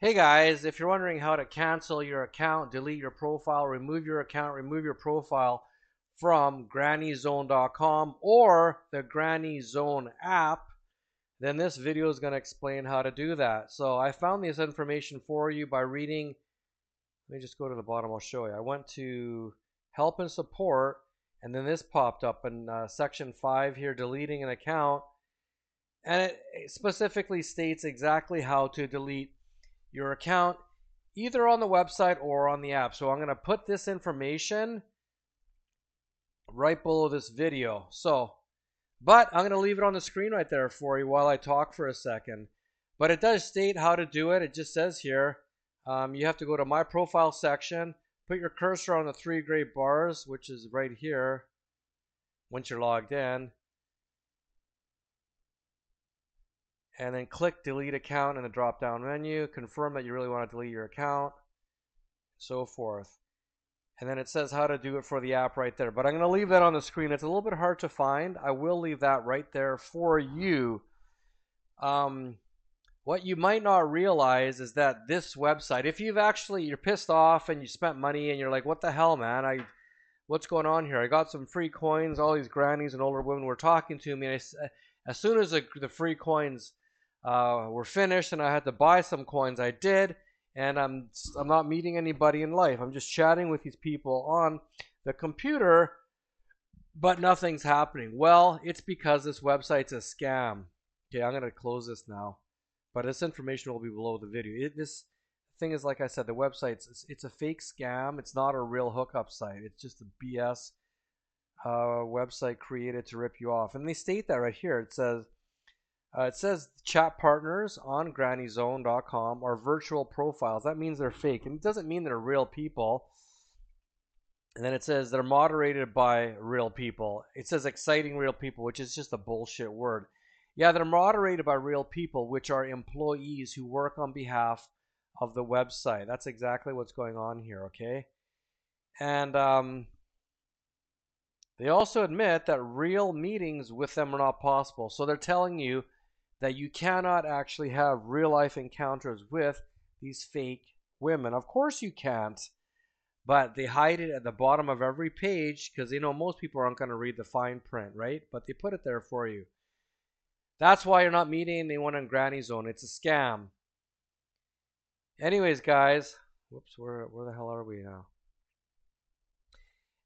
Hey guys, if you're wondering how to cancel your account, delete your profile, remove your account, remove your profile from grannyzone.com or the Granny Zone app, then this video is going to explain how to do that. So I found this information for you by reading, let me just go to the bottom, I'll show you. I went to help and support, and then this popped up in uh, section 5 here, deleting an account. And it specifically states exactly how to delete your account either on the website or on the app. So I'm going to put this information right below this video. So, but I'm going to leave it on the screen right there for you while I talk for a second. But it does state how to do it. It just says here, um, you have to go to my profile section, put your cursor on the three gray bars, which is right here once you're logged in. And then click delete account in the drop down menu confirm that you really want to delete your account so forth. And then it says how to do it for the app right there but I'm going to leave that on the screen. It's a little bit hard to find. I will leave that right there for you. Um, what you might not realize is that this website if you've actually you're pissed off and you spent money and you're like what the hell man? I what's going on here? I got some free coins all these grannies and older women were talking to me. And I, as soon as the, the free coins uh, were finished and I had to buy some coins. I did, and I'm I'm not meeting anybody in life. I'm just chatting with these people on the computer, but nothing's happening. Well, it's because this website's a scam. Okay, I'm gonna close this now, but this information will be below the video. It, this thing is like I said, the website's it's, it's a fake scam. It's not a real hookup site. It's just a BS uh, website created to rip you off, and they state that right here. It says uh, it says chat partners on grannyzone.com are virtual profiles. That means they're fake. And it doesn't mean they're real people. And then it says they're moderated by real people. It says exciting real people, which is just a bullshit word. Yeah, they're moderated by real people, which are employees who work on behalf of the website. That's exactly what's going on here, okay? And um, they also admit that real meetings with them are not possible. So they're telling you that you cannot actually have real life encounters with these fake women. Of course you can't. But they hide it at the bottom of every page because they know most people aren't going to read the fine print, right? But they put it there for you. That's why you're not meeting anyone in Granny Zone. It's a scam. Anyways, guys. Whoops, where, where the hell are we now?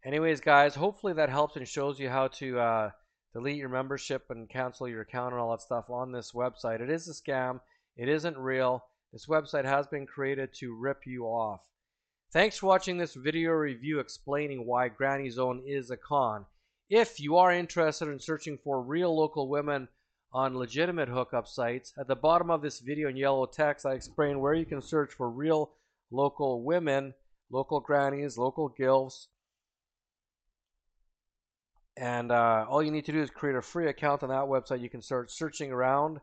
Anyways, guys, hopefully that helps and shows you how to uh, delete your membership and cancel your account and all that stuff on this website. It is a scam. It isn't real. This website has been created to rip you off. Thanks for watching this video review explaining why Granny Zone is a con. If you are interested in searching for real local women on legitimate hookup sites, at the bottom of this video in yellow text, I explain where you can search for real local women, local grannies, local gilfs, and uh, all you need to do is create a free account on that website. You can start searching around.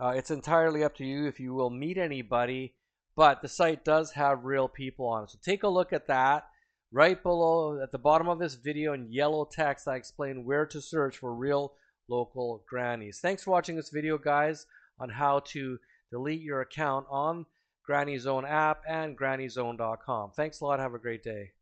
Uh, it's entirely up to you if you will meet anybody, but the site does have real people on it. So take a look at that. Right below, at the bottom of this video in yellow text, I explain where to search for real local grannies. Thanks for watching this video, guys, on how to delete your account on Granny Zone app and grannyzone.com. Thanks a lot. Have a great day.